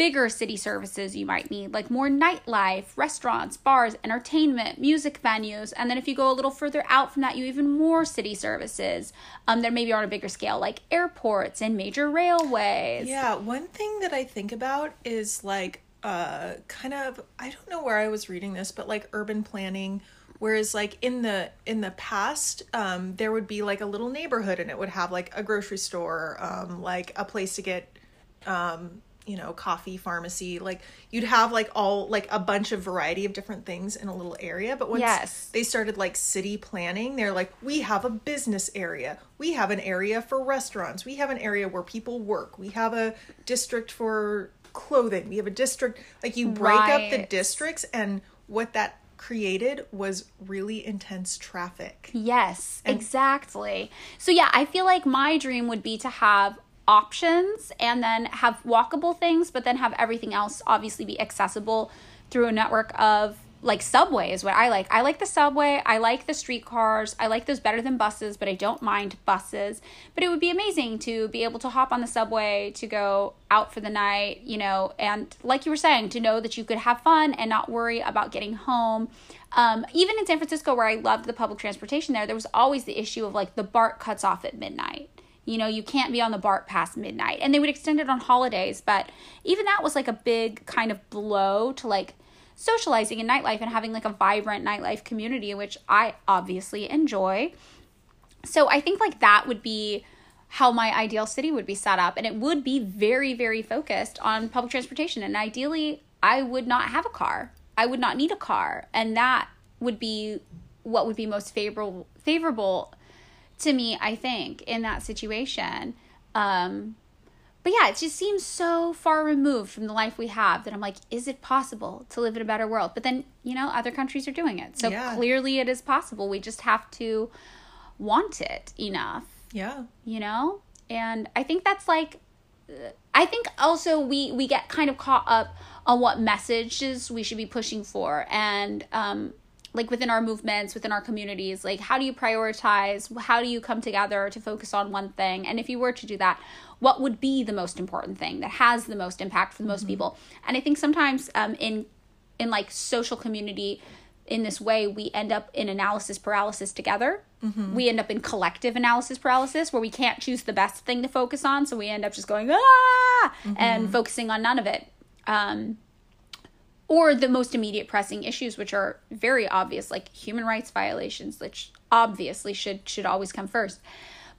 S2: bigger city services you might need, like more nightlife, restaurants, bars, entertainment, music venues. And then if you go a little further out from that, you even more city services um, that maybe are on a bigger scale, like airports and major railways.
S1: Yeah, one thing that I think about is like uh kind of I don't know where I was reading this, but like urban planning whereas like in the in the past um there would be like a little neighborhood and it would have like a grocery store, um like a place to get um you know coffee pharmacy like you'd have like all like a bunch of variety of different things in a little area but once
S2: Yes.
S1: they started like city planning they're like we have a business area. We have an area for restaurants. We have an area where people work. We have a district for clothing. We have a district like you break up the districts and what that created was really intense traffic.
S2: Yes, exactly. So yeah, I feel like my dream would be to have options and then have walkable things, but then have everything else obviously be accessible through a network of like subway is what I like. I like the subway. I like the streetcars. I like those better than buses, but I don't mind buses. But it would be amazing to be able to hop on the subway to go out for the night, you know, and like you were saying, to know that you could have fun and not worry about getting home. Um, even in San Francisco, where I loved the public transportation there, there was always the issue of like the BART cuts off at midnight. You know, you can't be on the BART past midnight. And they would extend it on holidays, but even that was like a big kind of blow to like socializing in nightlife and having like a vibrant nightlife community, which I obviously enjoy. So I think like that would be how my ideal city would be set up and it would be very very focused on public transportation and ideally I would not have a car. I would not need a car and that would be what would be most favorable favorable to me, I think, in that situation. Um but yeah, it just seems so far removed from the life we have that I'm like, is it possible to live in a better world? But then, you know, other countries are doing it. So
S1: Yeah.
S2: clearly it is possible. We just have to want it enough
S1: Yeah.
S2: you know and i think that's like i think also we we get kind of caught up on what messages we should be pushing for and um like within our movements within our communities like how do you prioritize? How do you come together to focus on one thing? And if you were to do that what would be the most important thing that has the most impact for the most people? And i think sometimes um in in like social community in this way we end up in analysis paralysis together. We end up in collective analysis paralysis where we can't choose the best thing to focus on. So we end up just going ah! And focusing on none of it. Um, or the most immediate pressing issues which are very obvious like human rights violations which obviously should should always come first.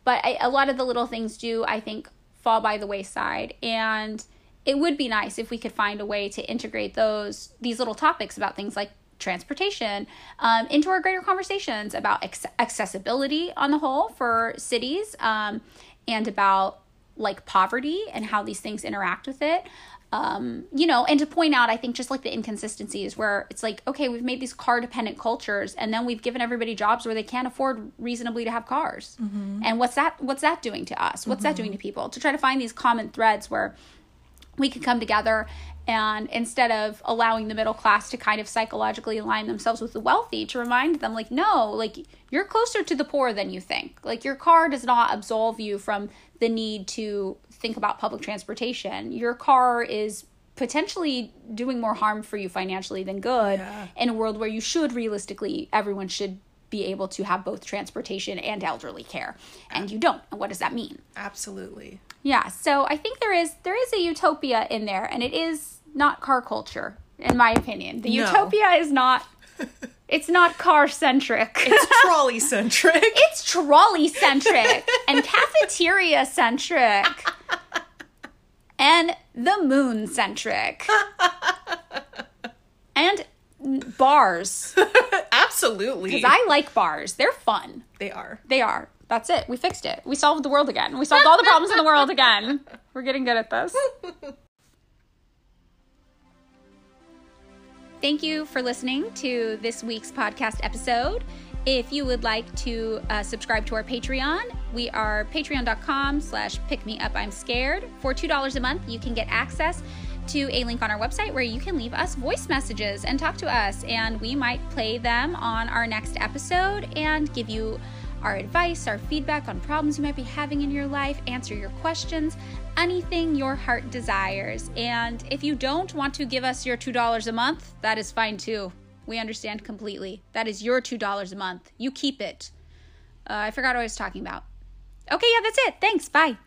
S2: But I, a lot of the little things do i think fall by the wayside. And it would be nice if we could find a way to integrate those these little topics about things like transportation um, into our greater conversations about acc- accessibility on the whole for cities um, and about like poverty and how these things interact with it um, you know and to point out i think just like the inconsistencies where it's like okay we've made these car dependent cultures and then we've given everybody jobs where they can't afford reasonably to have cars. And what's that what's that doing to us? What's that doing to people? To try to find these common threads where we can come together and instead of allowing the middle class to kind of psychologically align themselves with the wealthy to remind them like no like you're closer to the poor than you think like your car does not absolve you from the need to think about public transportation your car is potentially doing more harm for you financially than good
S1: Yeah.
S2: in a world where you should realistically everyone should be able to have both transportation and elderly care and you don't and what does that mean
S1: Absolutely.
S2: yeah, so I think there is there is a utopia in there, and it is not car culture, in my opinion. The
S1: No.
S2: utopia is not. It's not car centric.
S1: It's trolley centric.
S2: It's trolley centric and cafeteria centric and the moon centric and bars
S1: Absolutely.
S2: because I like bars. They're fun.
S1: they are.
S2: They are. That's it. We fixed it. We solved the world again. We solved all the problems in the world again. We're getting good at this. Thank you for listening to this week's podcast episode. If you would like to uh, subscribe to our Patreon, we are patreon.com slash pick me up I'm scared. For $2 a month, you can get access to a link on our website where you can leave us voice messages and talk to us. And we might play them on our next episode and give you our advice, our feedback on problems you might be having in your life, answer your questions, anything your heart desires. And if you don't want to give us your $2 a month, that is fine too. We understand completely. That is your $2 a month. You keep it. Uh, I forgot what I was talking about. Okay, yeah, that's it. Thanks. Bye.